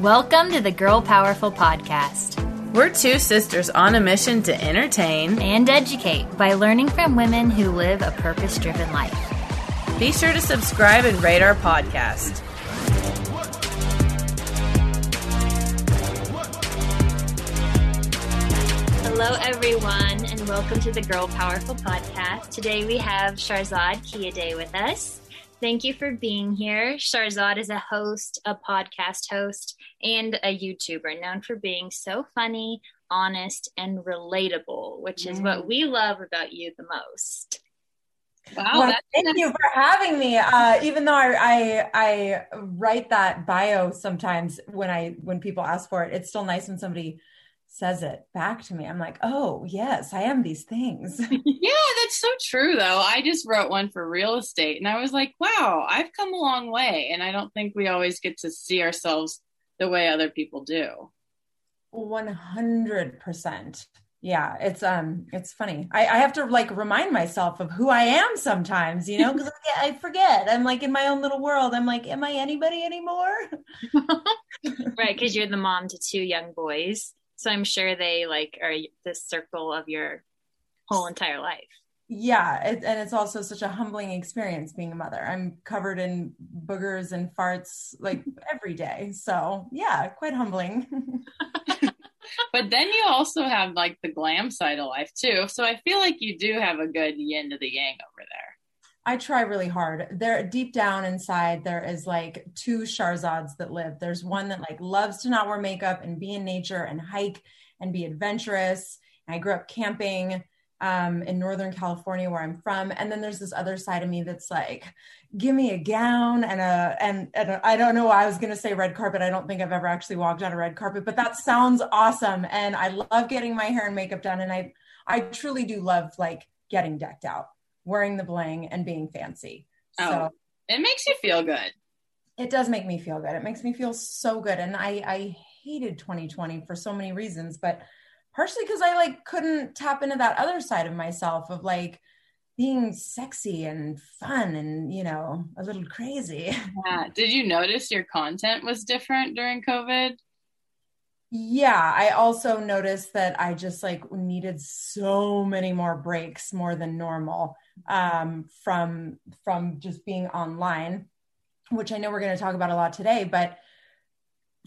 Welcome to the Girl Powerful Podcast We're two sisters on a mission to entertain. and educate by learning from women who live a purpose driven life. Be sure to subscribe and rate our podcast. Hello, everyone, and welcome to the Girl Powerful Podcast. Today we have Sharzad Kiadeh with us. Thank you for being here. Sharzad is a host, a podcast host, and a YouTuber known for being so funny, honest, and relatable, which is what we love about you the most. Wow, Well, thank you for having me. Uh, even though I, I I write that bio sometimes when I when people ask for it, it's still nice when somebody says it back to me. I'm like, oh yes, I am these things. Yeah, that's so true though. I just wrote one for real estate and I was like, wow, I've come a long way. And I don't think we always get to see ourselves the way other people do. One hundred percent. Yeah, it's um, it's funny. I, I have to like remind myself of who I am sometimes, you know, because I forget. I'm like in my own little world. I'm like, am I anybody anymore? right, because you're the mom to two young boys. So I'm sure they like are the circle of your whole entire life. Yeah, it, and it's also such a humbling experience being a mother. I'm covered in boogers and farts like every day. So, yeah, quite humbling. But then you also have like the glam side of life too. So I feel like you do have a good yin to the yang over there. I try really hard. There deep down inside there is like two Sharzads that live. There's one that like loves to not wear makeup and be in nature and hike and be adventurous. And I grew up camping um, in Northern California where I'm from. And then there's this other side of me that's like, give me a gown and a and, and a, I don't know why I was gonna say red carpet. I don't think I've ever actually walked on a red carpet, but that sounds awesome. And I love getting my hair and makeup done. And I I truly do love like getting decked out, wearing the bling and being fancy. So Oh, it makes you feel good. it does make me feel good. It makes me feel so good. And I, I hated 2020 for so many reasons, but partially because I like couldn't tap into that other side of myself of like being sexy and fun and, you know, a little crazy. Yeah. Did you notice your content was different during COVID? Yeah, I also noticed that I just like needed so many more breaks more than normal um, from from just being online, which I know we're going to talk about a lot today. But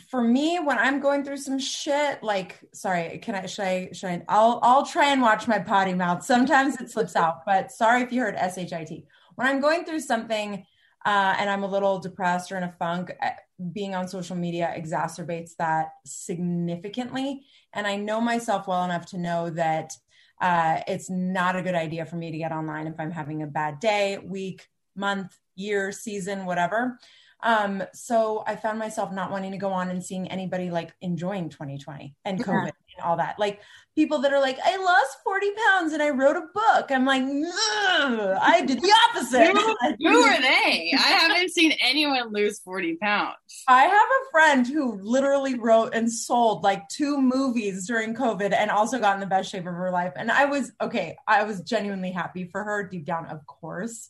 for me, when I'm going through some shit, like sorry, can I should I should I I'll I'll try and watch my potty mouth. Sometimes it slips out, but sorry if you heard shit. When I'm going through something uh, and I'm a little depressed or in a funk, uh, being on social media exacerbates that significantly. And I know myself well enough to know that uh, it's not a good idea for me to get online if I'm having a bad day, week, month, year, season, whatever. Um, so I found myself not wanting to go on and seeing anybody like enjoying 2020 and COVID and all that. Like people that are like, I lost 40 pounds and I wrote a book. I'm like, I did the opposite. who, who are they? I haven't seen anyone lose 40 pounds. I have a friend who literally wrote and sold like two movies during COVID and also got in the best shape of her life. And I was okay, I was genuinely happy for her deep down, of course.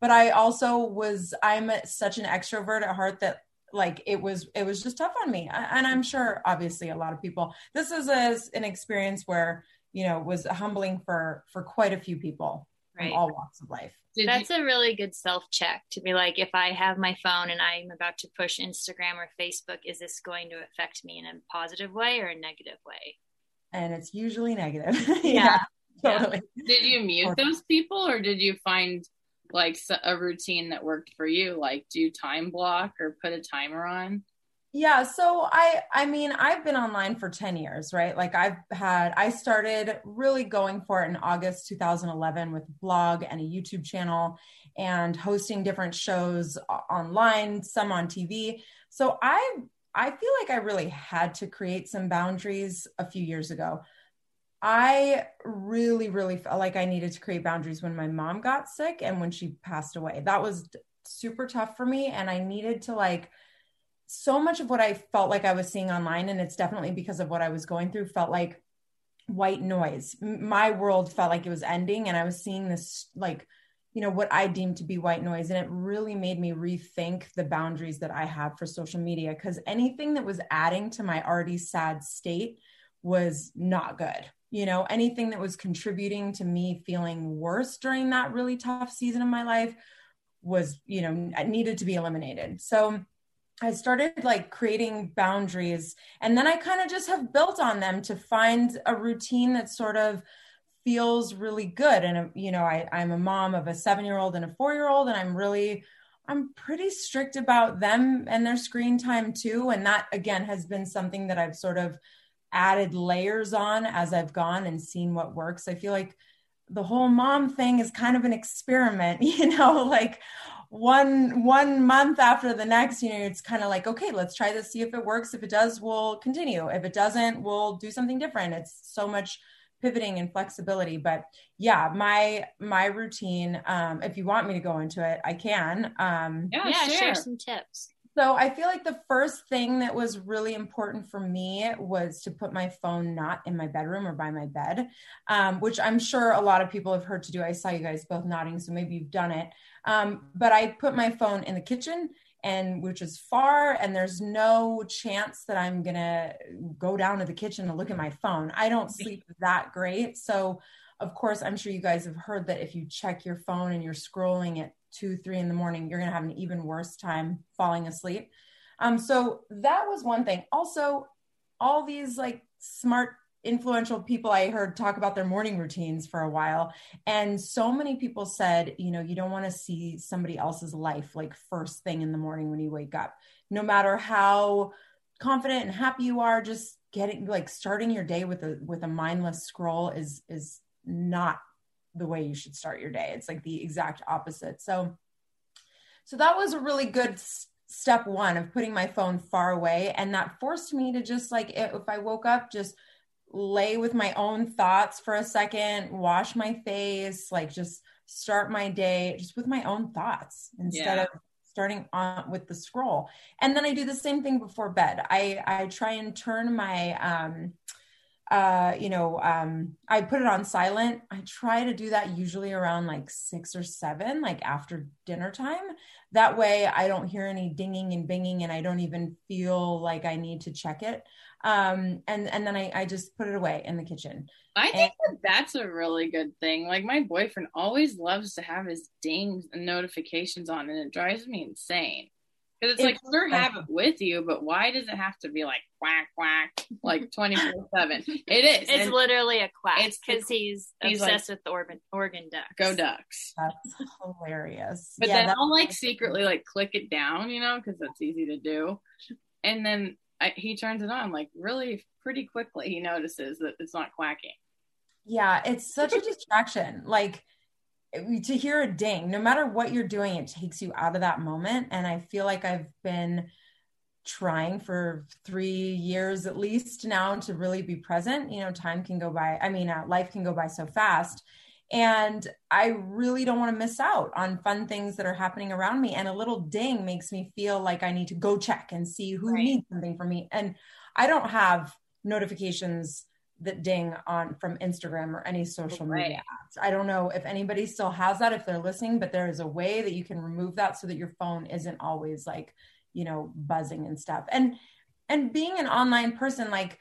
But I also was, I'm such an extrovert at heart that like it was it was just tough on me. And i'm sure obviously a lot of people this is a, an experience where you know was humbling for for quite a few people right. from all walks of life. Did that's you- a really good self check to be like if i have my phone and i'm about to push instagram or facebook is this going to affect me in a positive way or a negative way? And it's usually negative. Yeah, yeah, totally. Did you mute those people or did you find like a routine that worked for you like do time block or put a timer on? Yeah so i i mean i've been online for 10 years right? Like i've had i started really going for it in august 2011 with a blog and a youtube channel and hosting different shows online some on tv so i i feel like i really had to create some boundaries a few years ago I really, really felt like I needed to create boundaries when my mom got sick and when she passed away. That was super tough for me. And I needed to like, so much of what I felt like I was seeing online, and it's definitely because of what I was going through, felt like white noise. My world felt like it was ending, and I was seeing this like, you know, what I deemed to be white noise. And it really made me rethink the boundaries that I have for social media because anything that was adding to my already sad state was not good you know anything that was contributing to me feeling worse during that really tough season of my life was you know needed to be eliminated. So i started like creating boundaries and then i kind of just have built on them to find a routine that sort of feels really good. And um, you know I, i'm a mom of a seven year old and a four year old and i'm really i'm pretty strict about them and their screen time too. And that again has been something that i've sort of added layers on as I've gone and seen what works. I feel like the whole mom thing is kind of an experiment, you know, like one one month after the next, you know, it's kind of like, okay, let's try this, see if it works. If it does, we'll continue. If it doesn't, we'll do something different. It's so much pivoting and flexibility but yeah my my routine um if you want me to go into it i can um yeah, yeah share some tips so I feel like the first thing that was really important for me was to put my phone not in my bedroom or by my bed, um, which I'm sure a lot of people have heard to do. I saw you guys both nodding, so maybe you've done it. Um, but I put my phone in the kitchen and which is far and there's no chance that i'm gonna go down to the kitchen to look at my phone i don't sleep that great so of course i'm sure you guys have heard that if you check your phone and you're scrolling at two, three in the morning, you're going to have an even worse time falling asleep. Um, so that was one thing. Also, all these like smart, influential people I heard talk about their morning routines for a while. And so many people said, you know, you don't want to see somebody else's life like first thing in the morning when you wake up, no matter how confident and happy you are, just getting like starting your day with a with a mindless scroll is is not the way you should start your day. It's like the exact opposite. So, so that was a really good step one of putting my phone far away. And that forced me to just like, if I woke up, just lay with my own thoughts for a second, wash my face, like just start my day just with my own thoughts instead yeah. of starting on with the scroll. And then I do the same thing before bed. I, I try and turn my, um, uh, you know, um, I put it on silent. I try to do that usually around like six or seven, like after dinner time. That way I don't hear any dinging and binging and I don't even feel like I need to check it. Um, and, and then I, I just put it away in the kitchen. I think and, that that's a really good thing. Like my boyfriend always loves to have his dings and notifications on and it drives me insane. Because it's, it's like, sure, have it with you, but why does it have to be like quack quack like twenty four seven? It is. It's and literally a quack. It's because he's, he's obsessed like, with the Oregon, Oregon Ducks. Go Ducks! That's hilarious. But yeah, then I'll like secretly like click it down, you know, because that's easy to do, and then I, he turns it on like really pretty quickly. He notices that it's not quacking. Yeah, it's such a distraction. Like to hear a ding, no matter what you're doing, it takes you out of that moment. And I feel like I've been trying for three years at least now to really be present. You know, time can go by. I mean, uh, life can go by so fast. And I really don't want to miss out on fun things that are happening around me. And a little ding makes me feel like I need to go check and see who right. needs something from me. And I don't have notifications that ding on from Instagram or any social right. media apps. I don't know if anybody still has that if they're listening, but there is a way that you can remove that so that your phone isn't always like, you know, buzzing and stuff. And and being an online person, like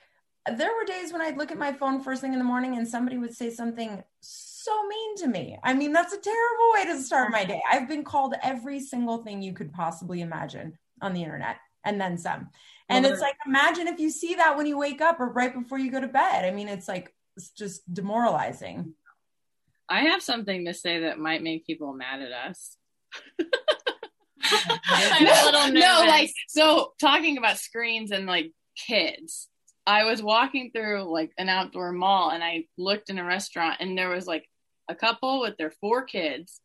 there were days when I'd look at my phone first thing in the morning and somebody would say something so mean to me. I mean, that's a terrible way to start my day. I've been called every single thing you could possibly imagine on the internet and then some. And it's like, imagine if you see that when you wake up or right before you go to bed. I mean, it's like, it's just demoralizing. I have something to say that might make people mad at us. I'm a little. No, like, so talking about screens and like kids, I was walking through like an outdoor mall and I looked in a restaurant and there was like a couple with their four kids.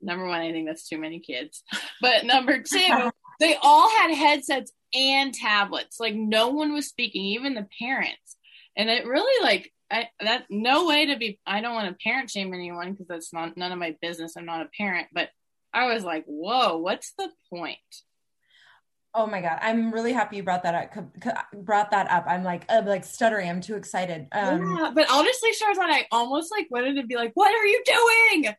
Number one, I think that's too many kids. But number two, they all had headsets and tablets. Like no one was speaking, even the parents. And it really like I that no way to be I don't want to parent shame anyone because that's not none of my business. I'm not a parent, but I was like, "Whoa, what's the point?" Oh my god, I'm really happy you brought that up. Brought that up. I'm like, I'm like stuttering. I'm too excited. Um, yeah, but honestly, Sharzad, I almost like wanted to be like, "What are you doing?"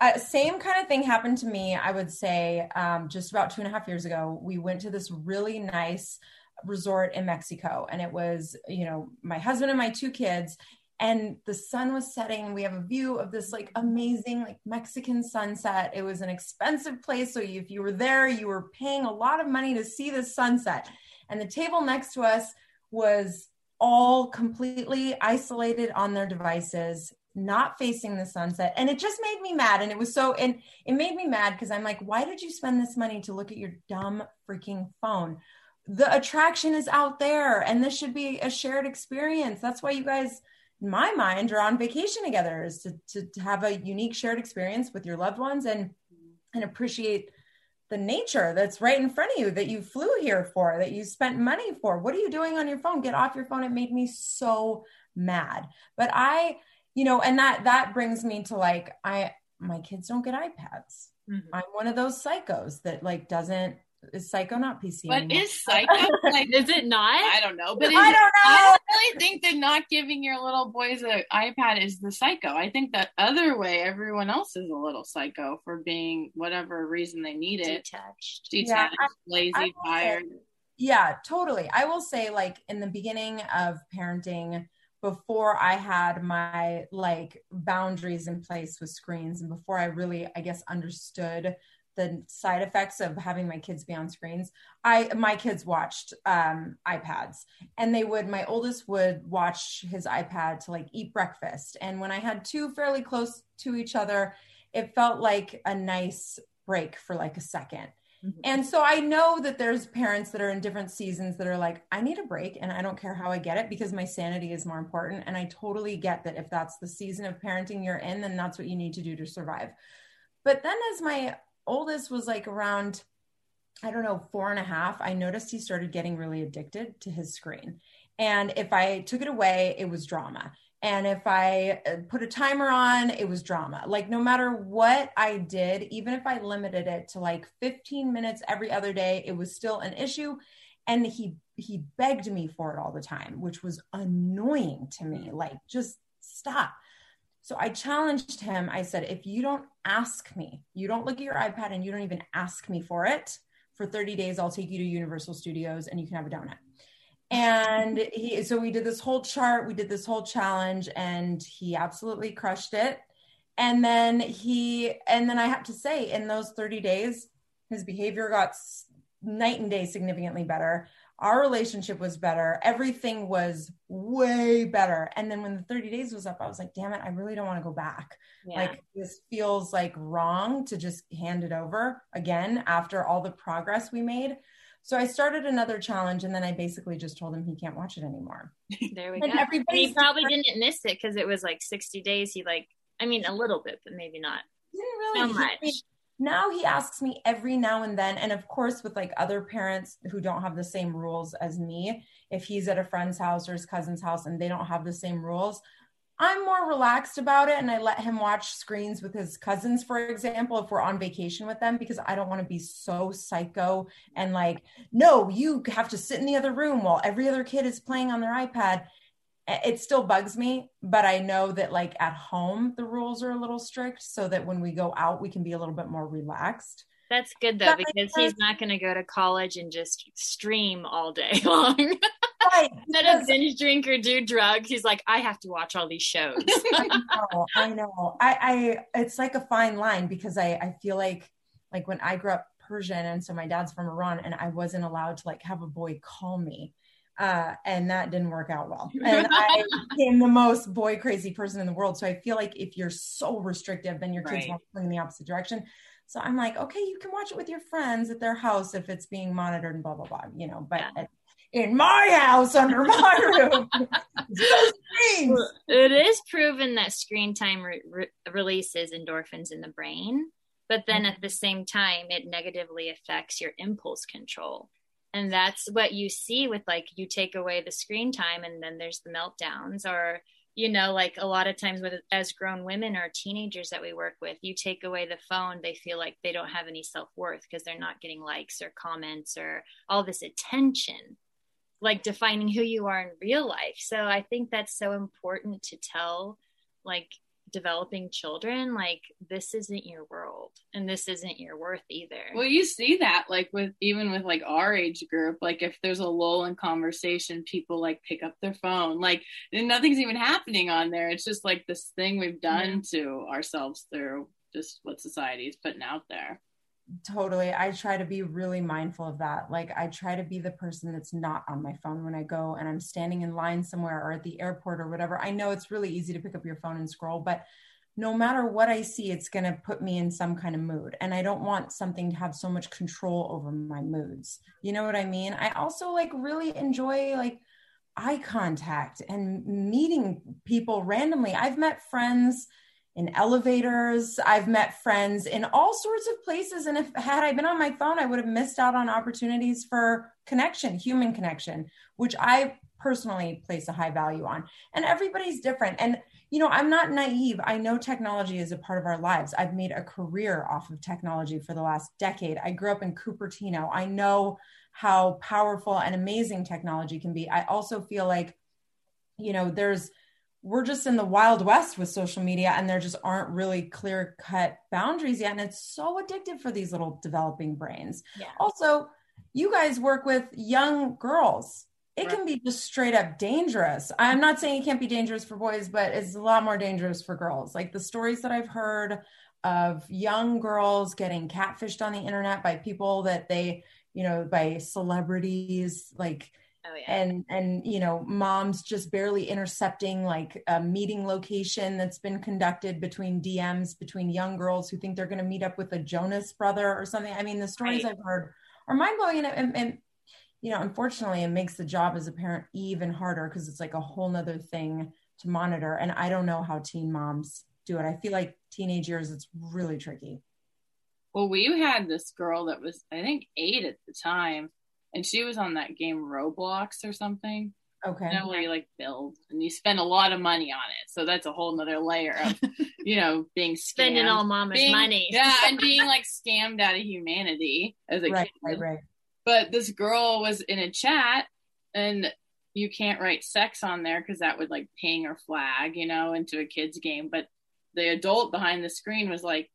Uh, same kind of thing happened to me. I would say um, just about two and a half years ago. We went to this really nice resort in Mexico, and it was you know my husband and my two kids, and the sun was setting. We have a view of this like amazing like Mexican sunset. It was an expensive place, so if you were there, you were paying a lot of money to see the sunset. And the table next to us was all completely isolated on their devices not facing the sunset. And it just made me mad. And it was so and it made me mad because i'm like why did you spend this money to look at your dumb freaking phone? The attraction is out there and this should be a shared experience. That's why you guys in my mind are on vacation together is to, to, to have a unique shared experience with your loved ones and and appreciate the nature that's right in front of you that you flew here for that you spent money for. What are you doing on your phone? Get off your phone. It made me so mad. But i you know, and that that brings me to like I my kids don't get iPads. Mm-hmm. I'm one of those psychos that like doesn't is psycho not PC. But anymore? is psycho like is it not? I don't know. But I don't know. I really think that not giving your little boys an iPad is the psycho. I think that other way, everyone else is a little psycho for being whatever reason they need it. Detached, detached, yeah, lazy, tired. Say, yeah, totally. I will say, like in the beginning of parenting before I had my like boundaries in place with screens and before I really, I guess, understood the side effects of having my kids be on screens i my kids watched um ipads. And they would my oldest would watch his ipad to like eat breakfast. And when i had two fairly close to each other it felt like a nice break for like a second Mm-hmm. And so I know that there's parents that are in different seasons that are like, I need a break and I don't care how I get it because my sanity is more important. And I totally get that if that's the season of parenting you're in, then that's what you need to do to survive. But then as my oldest was like around, I don't know, four and a half, I noticed he started getting really addicted to his screen. And if I took it away, it was drama. And if I uh, put a timer on, it was drama. Like, no matter what I did, even if I limited it to like 15 minutes every other day, it was still an issue. And he, he begged me for it all the time, which was annoying to me. Like, just stop. So I challenged him. I said, if you don't ask me, you don't look at your iPad and you don't even ask me for it for 30 days, I'll take you to Universal Studios and you can have a donut and he so we did this whole chart we did this whole challenge and he absolutely crushed it. And then he and then i have to say in those 30 days his behavior got night and day significantly better. Our relationship was better. Everything was way better. And then when the 30 days was up i was like damn it i really don't want to go back. Yeah. like this feels like wrong to just hand it over again after all the progress we made so I started another challenge, and then I basically just told him he can't watch it anymore. There we and go. Everybody he probably didn't miss it because it was like 60 days. He like, I mean, a little bit, but maybe not. Didn't really. So much. now he asks me every now and then and of course with like other parents who don't have the same rules as me if he's at a friend's house or his cousin's house and they don't have the same rules i'm more relaxed about it and i let him watch screens with his cousins for example if we're on vacation with them because i don't want to be so psycho and like no you have to sit in the other room while every other kid is playing on their ipad it still bugs me, but I know that like at home the rules are a little strict so that when we go out we can be a little bit more relaxed. That's good though because he's not going to go to college and just stream all day long. Right, Instead of binge drink or do drugs, he's like, I have to watch all these shows. I know. I know. I, I it's like a fine line because I I feel like like when I grew up Persian and so my dad's from Iran and I wasn't allowed to like have a boy call me uh, and that didn't work out well. And I became the most boy crazy person in the world. So I feel like if you're so restrictive, then your kids right. won't swing in the opposite direction. So I'm like, okay, you can watch it with your friends at their house if it's being monitored and blah blah blah, you know. But yeah. in my house under my roof, it is proven that screen time re- re- releases endorphins in the brain, but then mm-hmm. at the same time, it negatively affects your impulse control and that's what you see with like you take away the screen time and then there's the meltdowns or you know like a lot of times with as grown women or teenagers that we work with you take away the phone they feel like they don't have any self-worth because they're not getting likes or comments or all this attention like defining who you are in real life. So i think that's so important to tell like developing children like this isn't your world and this isn't your worth either. Well you see that like with even with like our age group like if there's a lull in conversation people like pick up their phone like nothing's even happening on there. It's just like this thing we've done yeah. to ourselves through just what society is putting out there totally. I try to be really mindful of that. Like i try to be the person that's not on my phone when i go and i'm standing in line somewhere or at the airport or whatever. I know it's really easy to pick up your phone and scroll but no matter what i see it's going to put me in some kind of mood and i don't want something to have so much control over my moods. You know what i mean? I also like really enjoy like eye contact and meeting people randomly. I've met friends in elevators. I've met friends in all sorts of places. And if had I been on my phone, I would have missed out on opportunities for connection, human connection, which I personally place a high value on. And everybody's different. And, you know, I'm not naive. I know technology is a part of our lives. I've made a career off of technology for the last decade. I grew up in Cupertino. I know how powerful and amazing technology can be. I also feel like, you know, there's, we're just in the wild west with social media and there just aren't really clear cut boundaries yet and it's so addictive for these little developing brains yeah. also you guys work with young girls it right. can be just straight up dangerous i'm not saying it can't be dangerous for boys but it's a lot more dangerous for girls like the stories that i've heard of young girls getting catfished on the internet by people that they you know by celebrities like Oh, yeah. and and you know moms just barely intercepting like a meeting location that's been conducted between dms between young girls who think they're going to meet up with a jonas brother or something i mean the stories right. i've heard are mind-blowing and, and, and, you know unfortunately it makes the job as a parent even harder because it's like a whole nother thing to monitor and i don't know how teen moms do it i feel like teenage years it's really tricky well we had this girl that was i think eight at the time and she was on that game Roblox or something. Okay. You know, where you like build and you spend a lot of money on it. So that's a whole nother layer of, you know, being scammed. Spending all mama's being, money. yeah, and being like scammed out of humanity as a right, kid. Right, right. But this girl was in a chat and you can't write sex on there because that would like ping or flag, you know, into a kid's game. But the adult behind the screen was like,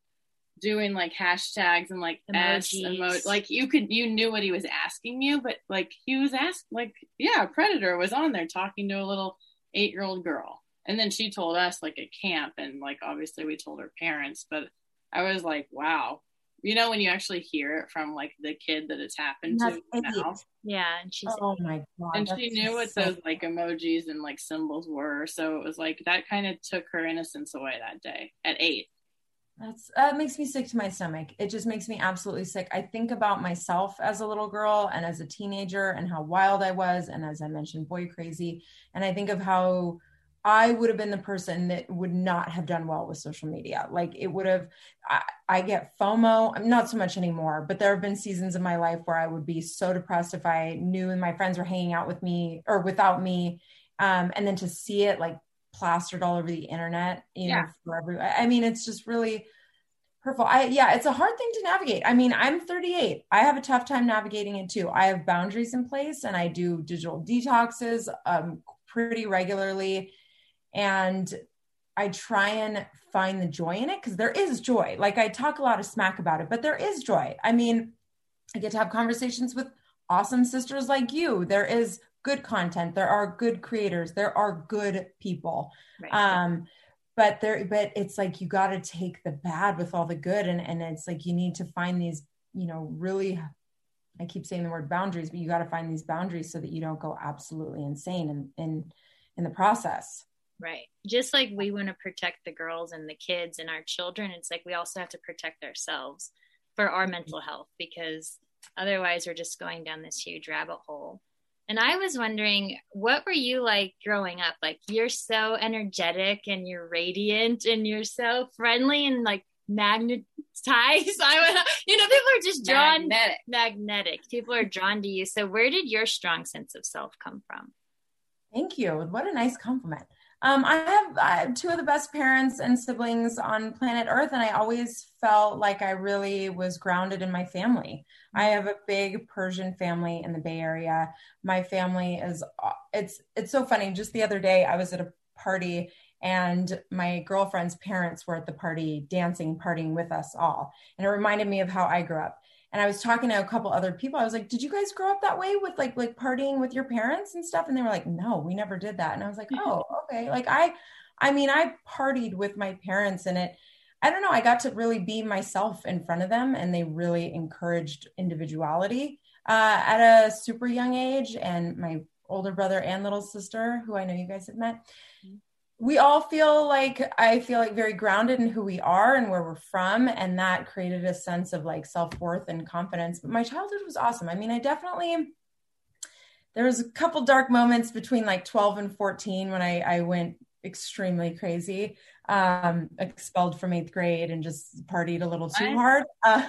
doing like hashtags and like S emo- like you could you knew what he was asking you, but like he was asked like yeah, Predator was on there talking to a little eight year old girl. And then she told us like at camp and like obviously we told her parents, but I was like, wow. You know when you actually hear it from like the kid that it's happened to now. Yeah, and she's oh my god, and she knew what so those like emojis and like symbols were, so it was like that kind of took her innocence away that day at eight. That's that makes me sick to my stomach. It just makes me absolutely sick. I think about myself as a little girl and as a teenager and how wild I was and as I mentioned boy crazy and I think of how I would have been the person that would not have done well with social media. Like it would have, I, I get FOMO, I'm not so much anymore, but there have been seasons in my life where I would be so depressed if I knew and my friends were hanging out with me or without me. Um, and then to see it like plastered all over the internet, you yeah. know, for every, I mean, it's just really hurtful. I, yeah, it's a hard thing to navigate. I mean, I'm 38. I have a tough time navigating it too. I have boundaries in place and I do digital detoxes um, pretty regularly and I try and find the joy in it because there is joy. Like I talk a lot of smack about it, but there is joy. I mean, I get to have conversations with awesome sisters like you. There is good content. There are good creators. There are good people. Right. Um, but there, but it's like you got to take the bad with all the good, and and it's like you need to find these, you know, really. I keep saying the word boundaries, but you got to find these boundaries so that you don't go absolutely insane in in in the process. Right. Just like we want to protect the girls and the kids and our children, it's like we also have to protect ourselves for our mental health because otherwise we're just going down this huge rabbit hole. And I was wondering, what were you like growing up? Like, you're so energetic and you're radiant and you're so friendly and like magnetized. I, you know, people are just drawn magnetic. magnetic. People are drawn to you. So, where did your strong sense of self come from? Thank you. What a nice compliment. Um, I, have, I have two of the best parents and siblings on planet Earth, and I always felt like I really was grounded in my family. I have a big Persian family in the Bay Area. My family is it's it's so funny. Just the other day, I was at a party and my girlfriend's parents were at the party dancing partying with us all and it reminded me of how i grew up and I was talking to a couple other people. I was like, "Did you guys grow up that way with like like partying with your parents and stuff?" And they were like, "No, we never did that." And I was like, "Oh, okay." Like I I mean, I partied with my parents and it I don't know, I got to really be myself in front of them and they really encouraged individuality uh, at a super young age and my older brother and little sister who I know you guys have met we all feel like I feel like very grounded in who we are and where we're from. And that created a sense of like self worth and confidence. But my childhood was awesome. I mean, I definitely, there was a couple dark moments between like 12 and 14 when I, I went extremely crazy, um, expelled from eighth grade and just partied a little too hard. Uh,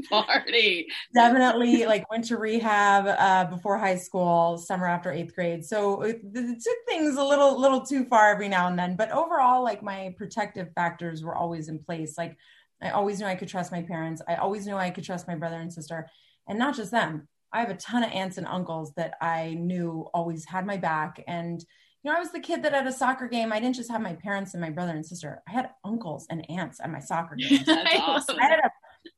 party. Definitely like went to rehab uh, before high school, summer after eighth grade. So it, it, took things a little little too far every now and then. But overall, like my protective factors were always in place. Like I always knew I could trust my parents. I always knew I could trust my brother and sister, and not just them. I have a ton of aunts and uncles that I knew always had my back and you know, I was the kid that at a soccer game, I didn't just have my parents and my brother and sister. I had uncles and aunts at my soccer game. That's awesome. I had a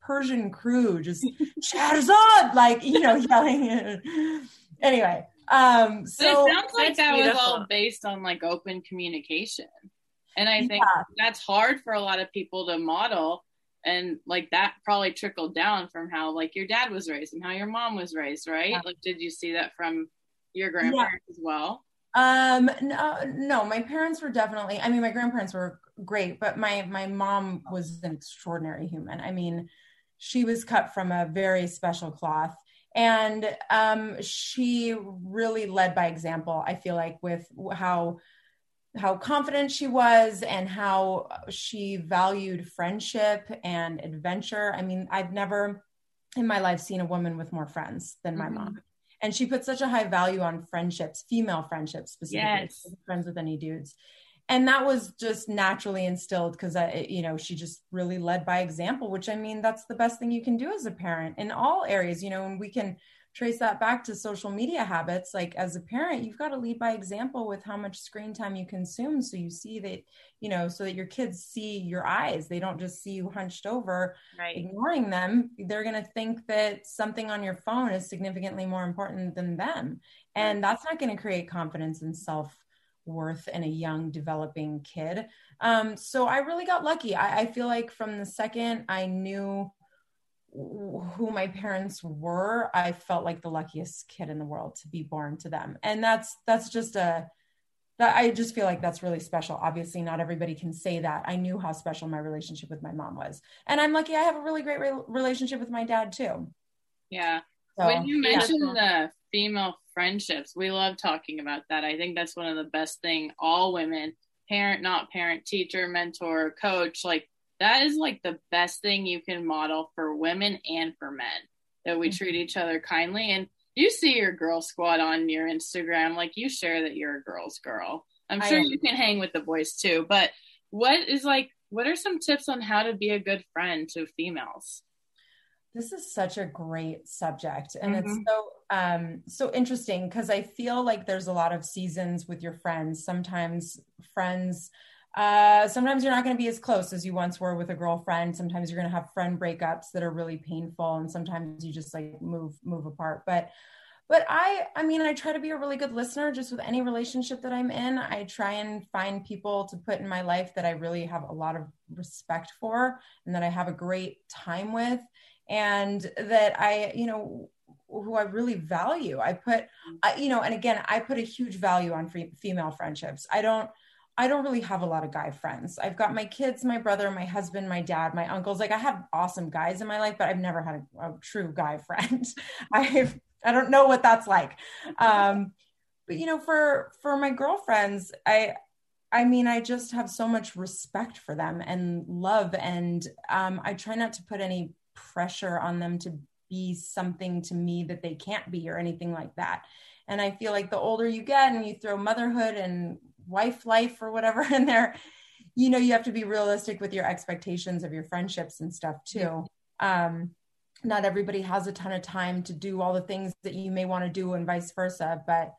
Persian crew just Shahrazad, like you know, yelling. anyway, um, so it sounds like that beautiful. was all based on like open communication, and I think yeah. that's hard for a lot of people to model. And like that probably trickled down from how like your dad was raised and how your mom was raised, right? Yeah. Like, did you see that from your grandparents yeah. as well? Um, no, no, my parents were definitely, I mean, my grandparents were great, but my, my mom was an extraordinary human. I mean, she was cut from a very special cloth and um, she really led by example i feel like with how how confident she was and how she valued friendship and adventure i mean i've never in my life seen a woman with more friends than my mm-hmm. mom and she put such a high value on friendships female friendships specifically yes. friends with any dudes and that was just naturally instilled because I, you know, she just really led by example, which I mean, that's the best thing you can do as a parent in all areas, you know, and we can trace that back to social media habits. Like as a parent, you've got to lead by example with how much screen time you consume. So you see that, you know, so that your kids see your eyes. They don't just see you hunched over, right. ignoring them. They're going to think that something on your phone is significantly more important than them. And that's not going to create confidence and self worth in a young developing kid um, so i really got lucky I, I, feel like from the second i knew who my parents were i felt like the luckiest kid in the world to be born to them. And that's that's just a that i just feel like that's really special. Obviously not everybody can say that. I knew how special my relationship with my mom was. And i'm lucky i have a really great re- relationship with my dad too. Yeah. So, when you mentioned yeah. the female friendships, we love talking about that. I think that's one of the best thing all women, parent, not parent, teacher, mentor, coach, like that is like the best thing you can model for women and for men that we mm-hmm. treat each other kindly and you see your girl squad on your Instagram like you share that you're a girl's girl. I'm sure you can hang with the boys too, but what is like what are some tips on how to be a good friend to females? This is such a great subject and mm-hmm. it's so um so interesting because I feel like there's a lot of seasons with your friends. Sometimes friends uh, sometimes you're not going to be as close as you once were with a girlfriend. Sometimes you're going to have friend breakups that are really painful, and sometimes you just like move move apart. But but I I mean I try to be a really good listener just with any relationship that I'm in. I try and find people to put in my life that I really have a lot of respect for and that I have a great time with and that I you know who I really value. I put you know and again I put a huge value on free, female friendships. I don't I don't really have a lot of guy friends. I've got my kids, my brother, my husband, my dad, my uncles. Like I have awesome guys in my life, but I've never had a, a true guy friend. I've I don't know what that's like. Um, but you know, for for my girlfriends, I I mean, I just have so much respect for them and love, and um, I try not to put any pressure on them to be something to me that they can't be or anything like that. And I feel like the older you get, and you throw motherhood and wife life or whatever in there, you know, you have to be realistic with your expectations of your friendships and stuff too. Um, not everybody has a ton of time to do all the things that you may want to do and vice versa but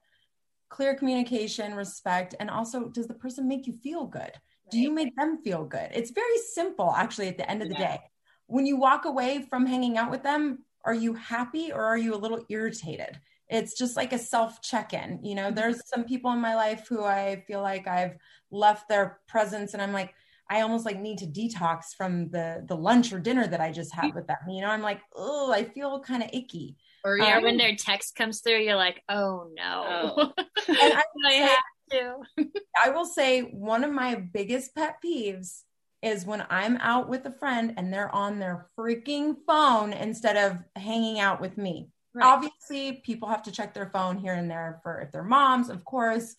clear communication respect and also does the person make you feel good right. do you make them feel good it's very simple actually at the end of the yeah. day when you walk away from hanging out with them are you happy or are you a little irritated it's just like a self check-in you know mm-hmm. there's some people in my life who i feel like i've left their presence and i'm like I almost like need to detox from the the lunch or dinner that I just had with them. You know, I'm like, oh, I feel kind of icky. Or yeah, um, when their text comes through, you're like, oh no. Oh. and I, I have to. I will say one of my biggest pet peeves is when I'm out with a friend and they're on their freaking phone instead of hanging out with me. Right. Obviously, people have to check their phone here and there for if they're moms, of course,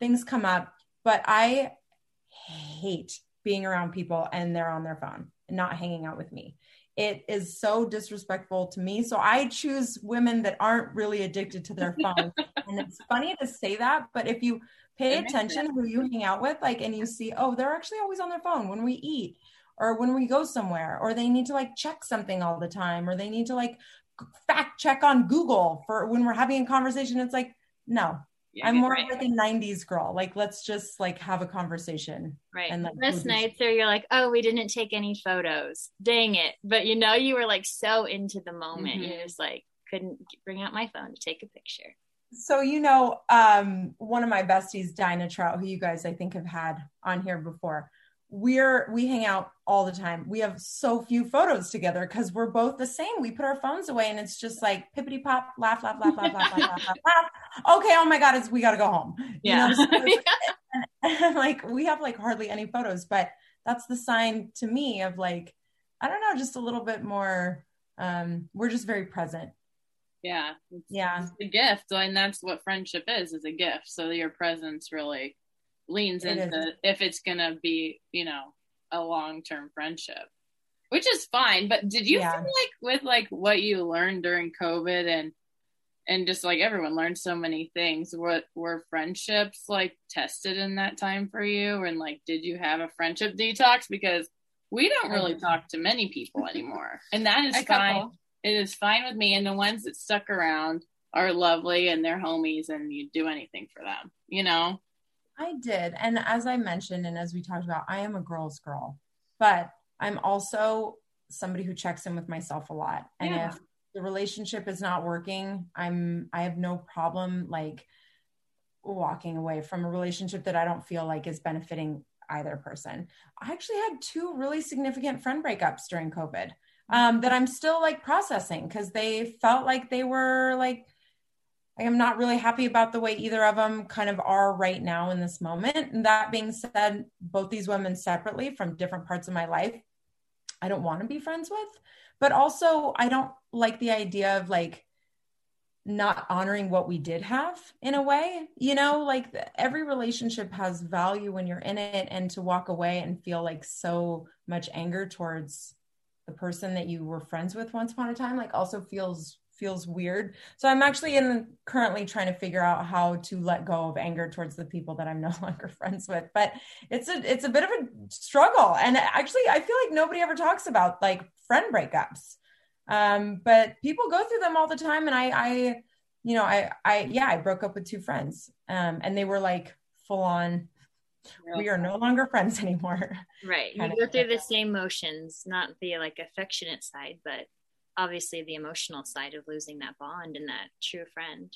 things come up. But I hate being around people and they're on their phone not hanging out with me. It is so disrespectful to me. So I choose women that aren't really addicted to their phone. and it's funny to say that, but if you pay attention who you hang out with, like, and you see, oh, they're actually always on their phone when we eat or when we go somewhere, or they need to like check something all the time, or they need to like fact check on Google for when we're having a conversation. It's like, no, yeah, I'm more right. like a 90s girl. Like, let's just like have a conversation. Right. And like, this night, so you're like, oh, we didn't take any photos. Dang it. But you know, you were like so into the moment. Mm-hmm. You just like couldn't bring out my phone to take a picture. So, you know, um, one of my besties, Dinah Trout, who you guys I think have had on here before, we're we hang out all the time. We have so few photos together because we're both the same. We put our phones away and it's just like pippity pop, laugh, laugh, laugh, laugh, laugh, laugh, laugh, laugh. Okay, oh my god, it's we got to go home. Yeah, you know, so and, like we have like hardly any photos, but that's the sign to me of like I don't know, just a little bit more. Um, we're just very present. Yeah, it's, yeah, it's a gift, and that's what friendship is: is a gift. So your presence really leans it into is. if it's gonna be you know a long-term friendship which is fine but did you yeah. feel like with like what you learned during covid and and just like everyone learned so many things what were friendships like tested in that time for you? And like did you have a friendship detox? Because we don't really talk to many people anymore. And that is fine. it is fine with me. And the ones that stuck around are lovely and they're homies and you do anything for them you know I did. And as I mentioned, and as we talked about, I am a girl's girl, but I'm also somebody who checks in with myself a lot. And yeah. if the relationship is not working, I'm, I have no problem like walking away from a relationship that I don't feel like is benefiting either person. I actually had two really significant friend breakups during COVID um, that I'm still like processing because they felt like they were like I am not really happy about the way either of them kind of are right now in this moment. And that being said, both these women separately from different parts of my life, I don't want to be friends with. But also, I don't like the idea of like not honoring what we did have in a way you know like every relationship has value when you're in it and to walk away and feel like so much anger towards the person that you were friends with once upon a time like also feels feels weird. So i'm actually in currently trying to figure out how to let go of anger towards the people that i'm no longer friends with. But it's a it's a bit of a struggle. And actually i feel like nobody ever talks about like friend breakups. Um, but people go through them all the time. And I, I, you know, I, I, yeah, I broke up with two friends, um, and they were like full on, we are no longer friends anymore. Right. You go through the same motions, not the like affectionate side, but obviously the emotional side of losing that bond and that true friend.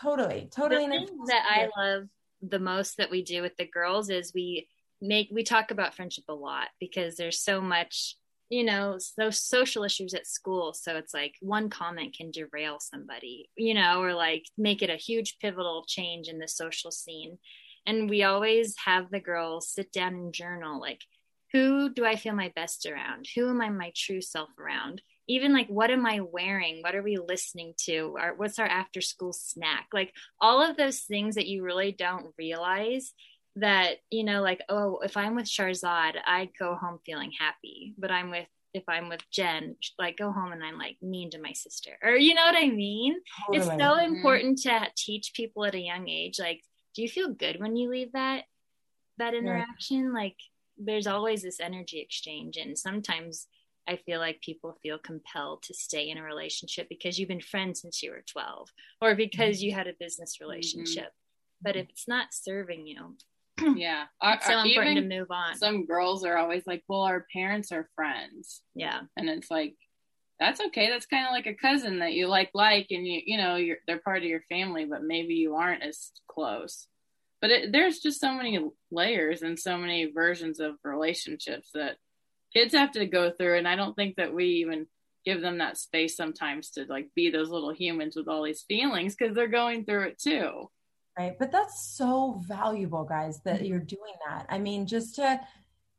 Totally. Totally. The thing that I love the most that we do with the girls is we make, we talk about friendship a lot because there's so much you know those social issues at school so it's like one comment can derail somebody you know or like make it a huge pivotal change in the social scene and we always have the girls sit down and journal like who do i feel my best around who am i my true self around even like what am i wearing? What are we listening to? Or what's our after school snack? Like all of those things that you really don't realize that you know like oh if i'm with sharzad i go home feeling happy. But i'm with if i'm with jen like go home and i'm like mean to my sister. Or you know what i mean? Totally. it's so mm-hmm. important to teach people at a young age like do you feel good when you leave that that interaction? Yeah. like there's always this energy exchange and sometimes I feel like people feel compelled to stay in a relationship because you've been friends since you were 12 or because mm-hmm. you had a business mm-hmm. relationship. Mm-hmm. But if it's not serving you, yeah it's so important to move on some girls are always like well our parents are friends yeah and it's like that's okay that's kind of like a cousin that you like like and you you know you're they're part of your family but maybe you aren't as close but it, there's just so many layers and so many versions of relationships that kids have to go through and i don't think that we even give them that space sometimes to like be those little humans with all these feelings because they're going through it too. Right but that's so valuable guys that you're doing that. I mean just to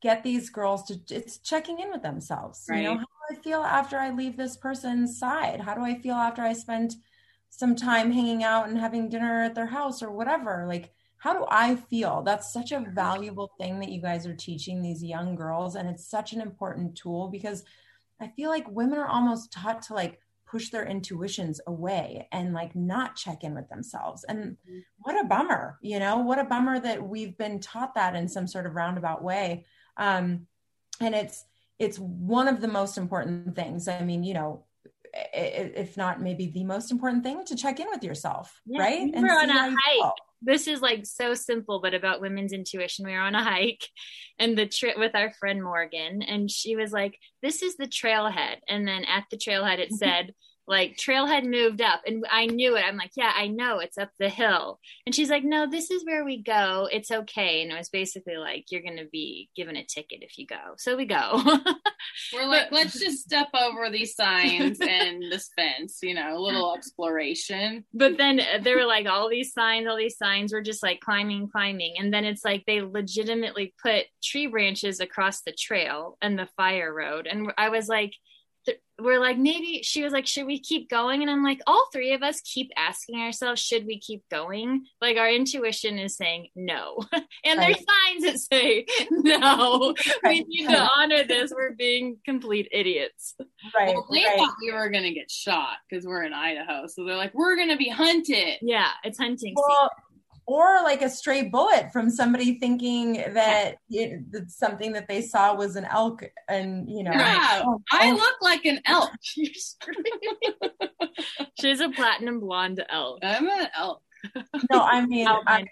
get these girls to it's checking in with themselves right. you know? How do i feel after i leave this person's side? How do i feel after i spend some time hanging out and having dinner at their house or whatever? Like how do i feel that's such a valuable thing that you guys are teaching these young girls and it's such an important tool because i feel like women are almost taught to like push their intuitions away and like not check in with themselves. And mm-hmm. what a bummer, you know, what a bummer that we've been taught that in some sort of roundabout way. Um, and it's, it's one of the most important things. I mean, you know, if not maybe the most important thing to check in with yourself, yeah, right? We were on a hike. This is like so simple, but about women's intuition. We were on a hike and the trip with our friend Morgan, and she was like, This is the trailhead. And then at the trailhead, it mm-hmm. said, like trailhead moved up and i knew it. I'm like yeah i know it's up the hill. And she's like no this is where we go. It's okay. And it was basically like you're gonna be given a ticket if you go. So we go. We're like let's just step over these signs and this fence you know a little exploration. But then uh, there were like all these signs all these signs were just like climbing climbing. And then it's like they legitimately put tree branches across the trail and the fire road. And i was like we're like maybe she was like should we keep going? And i'm like all three of us keep asking ourselves should we keep going? Like our intuition is saying no. And right. there's signs that say no. We need to honor this. We're being complete idiots. Right well, they right. thought we were gonna get shot because we're in idaho. So they're like we're gonna be hunted. Yeah it's hunting well, or like a stray bullet from somebody thinking that it, something that they saw was an elk and you know. Yeah, oh, i oh. look like an elk. She's a platinum blonde elk. I'm an elk. No i mean I,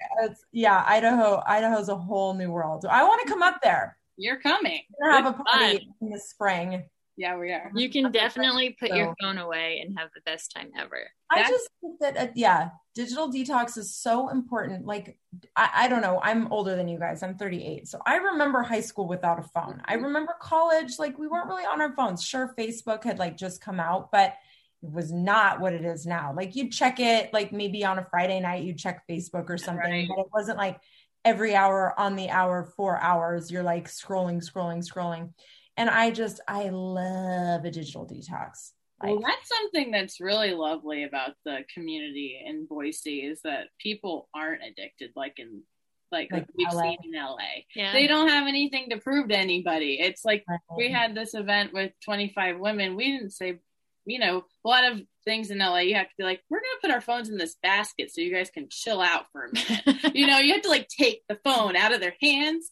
yeah idaho idaho's a whole new world. I want to come up there. You're coming. We're have a party fun. in the spring. Yeah, we are. You can definitely put so, your phone away and have the best time ever. I That's, just think that, uh, yeah, digital detox is so important. Like, I, I, don't know, I'm older than you guys. I'm 38. So I remember high school without a phone. I mm-hmm. remember college, like, we weren't really on our phones. Sure, Facebook had like just come out, but it was not what it is now. Like, you'd check it, like, maybe on a Friday night, you'd check Facebook or something, right. but it wasn't like every hour on the hour, four hours, you're like scrolling, scrolling, scrolling and I just I love a digital detox. Well, that's something that's really lovely about the community in Boise is that people aren't addicted like in like, like we've LA. seen in LA. Yeah. They don't have anything to prove to anybody. It's like we had this event with 25 women. We didn't say, you know, a lot of things in LA, you have to be like, we're going to put our phones in this basket so you guys can chill out for a minute. you know, you have to like take the phone out of their hands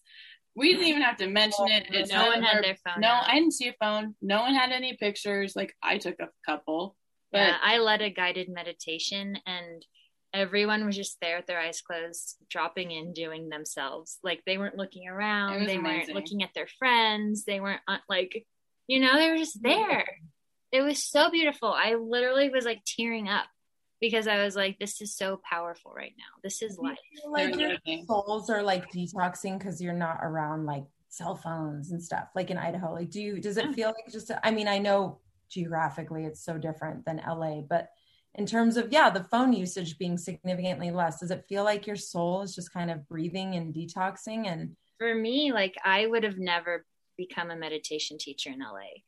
we didn't even have to mention it. It's no one had their phone. No, out. I didn't see a phone. No one had any pictures. Like I took a couple. But yeah, I led a guided meditation and everyone was just there with their eyes closed, dropping in, doing themselves. Like they weren't looking around. They amazing. weren't looking at their friends. They weren't uh, like, you know, they were just there. It was so beautiful. I literally was like tearing up because I was like, this is so powerful right now. This is life. Like your souls are like detoxing because you're not around like cell phones and stuff like in Idaho. Like, do you, does it mm. feel like just, I mean, I know geographically it's so different than LA, but in terms of, yeah, the phone usage being significantly less, does it feel like your soul is just kind of breathing and detoxing? And for me, like, I would have never become a meditation teacher in LA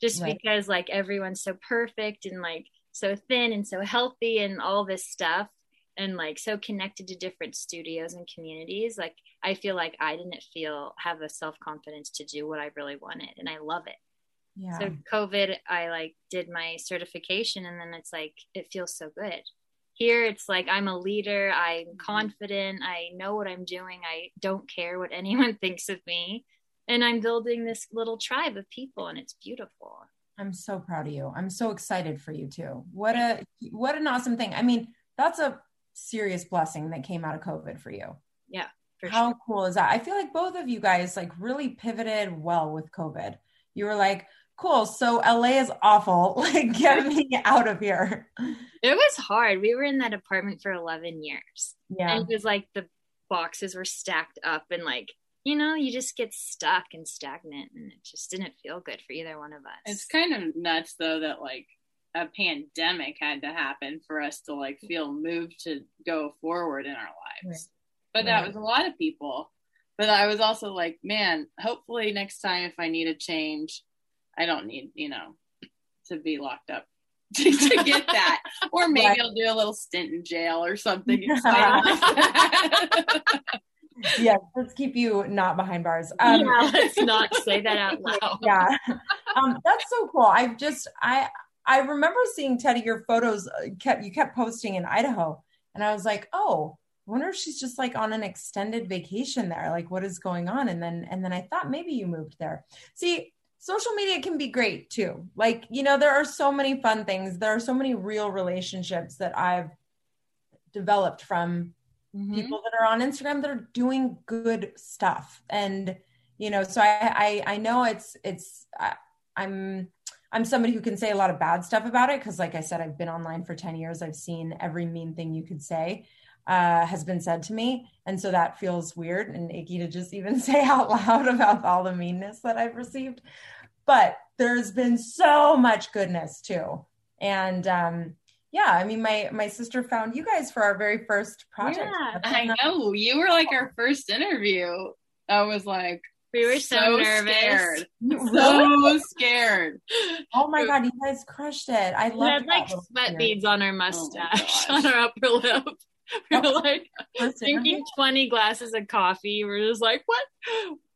just right. because like everyone's so perfect and like so thin and so healthy and all this stuff and like so connected to different studios and communities like i feel like i didn't feel have the self-confidence to do what i really wanted and i love it yeah. so covid i like did my certification and then it's like it feels so good here it's like i'm a leader i'm mm-hmm. confident i know what i'm doing i don't care what anyone thinks of me and i'm building this little tribe of people and it's beautiful I'm so proud of you. I'm so excited for you too. What a what an awesome thing. I mean, that's a serious blessing that came out of COVID for you. Yeah. For How sure. cool is that? I feel like both of you guys like really pivoted well with COVID. You were like, cool. So LA is awful. Like, get me out of here. It was hard. We were in that apartment for 11 years. Yeah. And it was like the boxes were stacked up and like you know, you just get stuck and stagnant and it just didn't feel good for either one of us. It's kind of nuts though that like a pandemic had to happen for us to like mm-hmm. feel moved to go forward in our lives. Right. But that right. was a lot of people. But I was also like, man, hopefully next time if I need a change, I don't need, you know, to be locked up to, to get that. or maybe right. I'll do a little stint in jail or something. yeah, let's keep you not behind bars. Um, yeah, let's not say that out loud. yeah, um, that's so cool. I just I I remember seeing Teddy your photos uh, kept you kept posting in Idaho, and I was like, oh, I wonder if she's just like on an extended vacation there. Like, what is going on? And then and then I thought maybe you moved there. See, social media can be great too. Like, you know, there are so many fun things. There are so many real relationships that I've developed from mm-hmm. people that are on Instagram that are doing good stuff. And, you know, so I, I, I know it's, it's, I, I'm, I'm somebody who can say a lot of bad stuff about it. Cause like I said, I've been online for 10 years. I've seen every mean thing you could say uh, has been said to me. And so that feels weird and icky to just even say out loud about all the meanness that I've received. But there's been so much goodness too. And um, yeah i mean my my sister found you guys for our very first project. Yeah, i know. You were like our first interview. I was like we were so, so nervous. scared. so scared. Oh my god you guys crushed it. I love had like sweat beads on our oh mustache oh on our upper lip. We were oh, like Listen, drinking 20 glasses of coffee. We're just like what?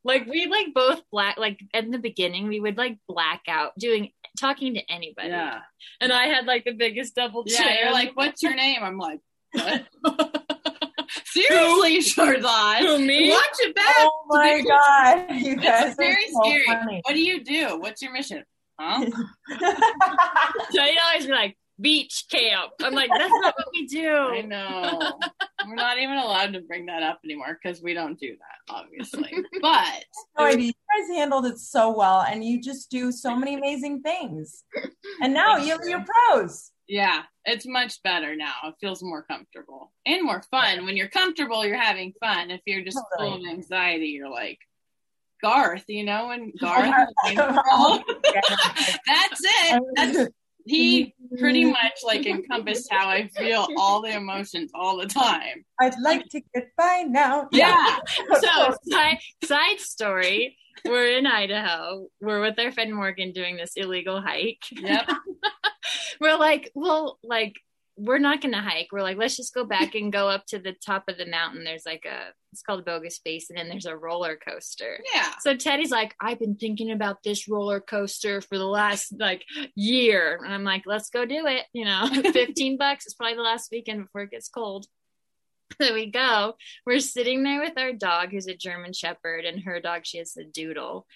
Like we like both black like in the beginning we would like black out doing talking to anybody. Yeah. And I had like the biggest double chin. Yeah, you're like, what's your name? I'm like, what? Seriously, Sharzad. Who, me? Watch it back. Oh my god. You guys it's very so scary. Funny. What do you do? What's your mission? Huh? so you always be like, beach camp. I'm like, that's not what we do. I know. We're not even allowed to bring that up anymore because we don't do that, obviously. But no, you guys handled it so well, and you just do so many amazing things. And now you have your pros. Yeah, it's much better now. It feels more comfortable and more fun. When you're comfortable, you're having fun. If you're just totally. full of anxiety, you're like, Garth, you know, and Garth. Oh, that's it. That's he pretty mm. much like encompassed how I feel all the emotions all the time. I'd like to get by now. Yeah. so side, side story. We're in Idaho. We're with our friend Morgan doing this illegal hike. Yep. we're like, well, like we're not going to hike. We're like, let's just go back and go up to the top of the mountain. There's like a, it's called Bogus Basin, and there's a roller coaster. Yeah. So Teddy's like, I've been thinking about this roller coaster for the last like year. And I'm like, let's go do it. You know, 15 bucks. It's probably the last weekend before it gets cold. So we go. We're sitting there with our dog, who's a German Shepherd, and her dog, she has a doodle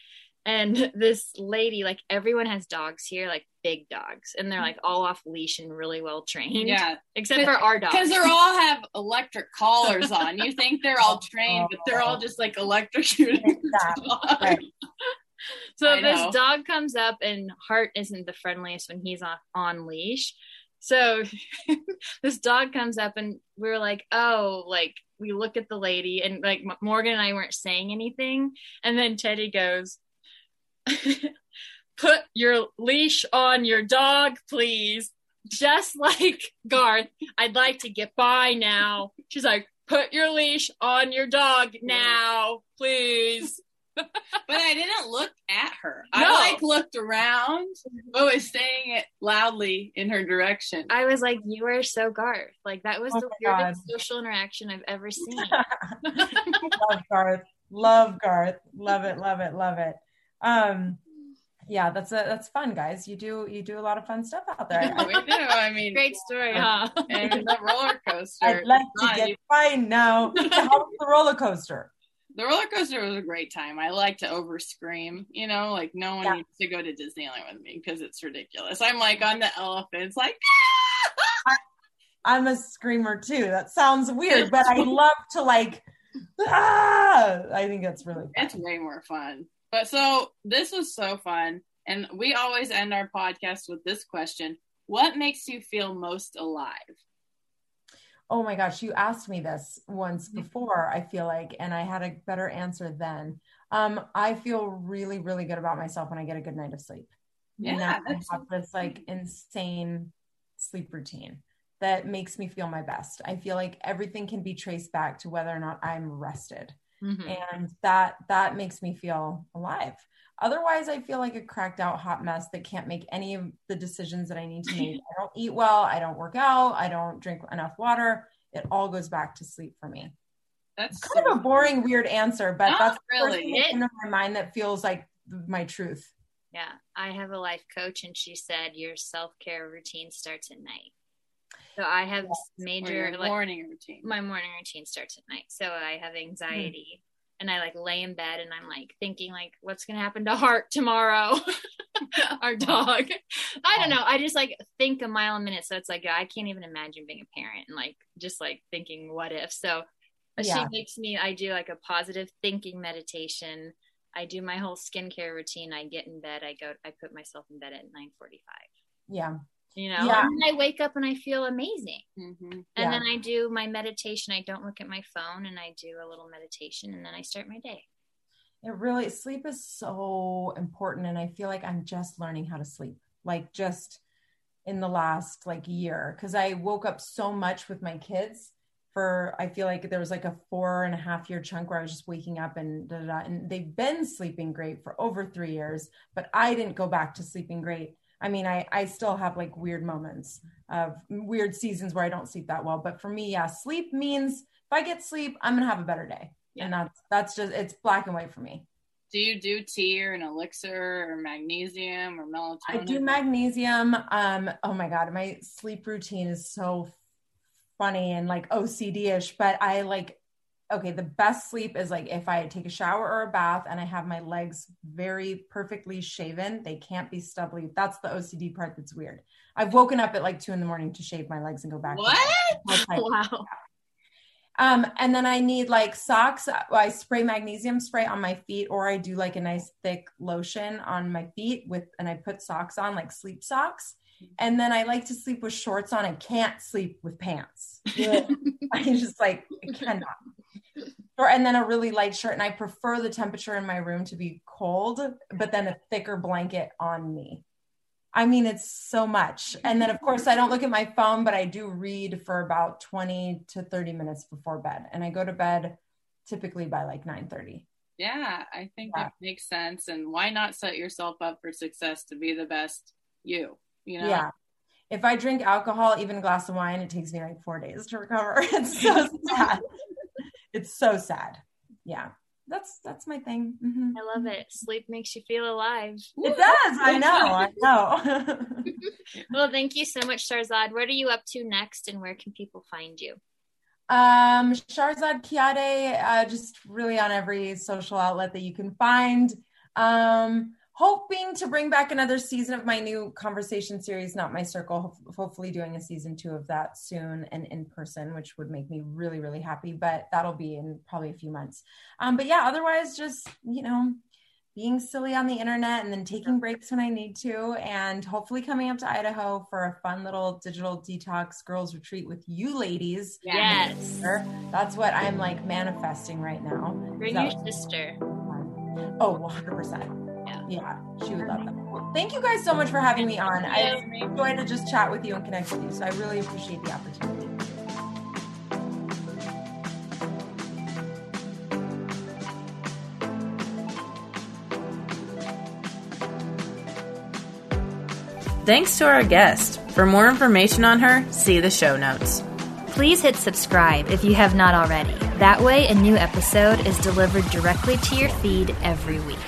and this lady like everyone has dogs here like big dogs and they're like mm-hmm. all off leash and really well trained Yeah. except for our dogs Because they're all have electric collars on. You think they're all trained, but they're all oh. just like electrocuted. Right. so I this know. dog comes up and hart isn't the friendliest when he's off on leash so this dog comes up and we're like oh like we look at the lady and like M- morgan and i weren't saying anything and then teddy goes put your leash on your dog please just like garth i'd like to get by now she's like put your leash on your dog now please But I didn't look at her. No. I like looked around, but was saying it loudly in her direction. I was like, "You are so Garth." Like that was Oh the my weirdest social interaction I've ever seen. love Garth. Love Garth. Love it. Love it. Love it. Um, yeah, that's a that's fun, guys. You do you do a lot of fun stuff out there. we do. I mean, Great story, huh? and the roller coaster. I'd like to get fine now. How was the roller coaster? the roller coaster was a great time. I like to over scream, you know, like no one Yeah. needs to go to Disneyland with me because it's ridiculous. I'm like on the elephants, like I'm a screamer too. That sounds weird, but I love to like. Ah! I think that's really fun. it's way more fun. But so this was so fun. And we always end our podcast with this question What makes you feel most alive? Oh my gosh, you asked me this once before, I feel like, and I had a better answer then. Um, I feel really, really good about myself when I get a good night of sleep. Yeah, and that I have this like insane sleep routine that makes me feel my best. I feel like everything can be traced back to whether or not I'm rested. Mhm. and that that makes me feel alive. Otherwise i feel like a cracked out hot mess that can't make any of the decisions that i need to make. I don't eat well. I don't work out. I don't drink enough water. It all goes back to sleep for me. That's kind of a boring weird answer but that's really. came to my mind that feels like my truth. Yeah, I have a life coach, and she said your self care routine starts at night. So I have or major like morning routine. my morning routine starts at night. So I have anxiety. Hmm. And I like lay in bed and I'm like thinking like what's gonna happen to Hart tomorrow, our dog. I don't know. I just like think a mile a minute. So it's like I can't even imagine being a parent and like just like thinking what if. So uh, Yeah. she makes me. I do like a positive thinking meditation. I do my whole skincare routine. I get in bed. I go. I put myself in bed at nine forty-five. yeah You know, Yeah. and then I wake up and I feel amazing. Mhm. And Yeah. then I do my meditation. I don't look at my phone and I do a little meditation and then I start my day. It really sleep is so important and I feel like I'm just learning how to sleep. Like just in the last like year cuz I woke up so much with my kids for I feel like there was like a four and a half year chunk where I was just waking up and da, da, da, and they've been sleeping great for over 3 years, but I didn't go back to sleeping great. I mean, I I still have like weird moments of weird seasons where I don't sleep that well, but for me, yeah, sleep means if I get sleep, I'm going to have a better day. And that's that's just it's black and white for me. Do you do tea or an elixir or magnesium or melatonin? I do magnesium. Um, oh my god, my sleep routine is so funny and like OCD-ish, but I like okay, the best sleep is like if I take a shower or a bath and I have my legs very perfectly shaven, they can't be stubbly. That's the OCD part that's weird. I've woken up at like two in the morning to shave my legs and go back. What? Wow. Um, and then I need like socks. I spray magnesium spray on my feet, or I do like a nice thick lotion on my feet with, and I put socks on, like sleep socks. And then I like to sleep with shorts on. I can't sleep with pants. I just like I cannot. Or and then a really light shirt. And I prefer the temperature in my room to be cold, but then a thicker blanket on me. I mean, it's so much. And then, of course, I don't look at my phone, but I do read for about 20 to 30 minutes before bed. And I go to bed typically by like 9 30. Yeah, I think Yeah. that makes sense. And why not set yourself up for success to be the best you? You know? Yeah. if I drink alcohol, even a glass of wine, it takes me like four days to recover. It's so sad. It's so sad. Yeah. That's that's my thing. Mm-hmm. I love it. Sleep makes you feel alive. It does. I know. I know. well, thank you so much, Sharzad. What are you up to next, and where can people find you? Um, Sharzad Kiadeh, uh, just really on every social outlet that you can find. Um, hoping to bring back another season of my new conversation series, Not My Circle. hopefully, doing a season two of that soon and in person, which would make me really, really happy. But that'll be in probably a few months. Um, but yeah, otherwise, just, you know, being silly on the internet and then taking breaks when I need to, and hopefully coming up to Idaho for a fun little digital detox girls retreat with you ladies. Yes. That's what I'm like manifesting right now. Bring your sister. Oh, 100% yeah, she would love that. Thank you guys so much for having me on. I enjoyed to just chat with you and connect with you. So I really appreciate the opportunity. Thanks to our guest. For more information on her, see the show notes. Please hit subscribe if you have not already. That way, a new episode is delivered directly to your feed every week.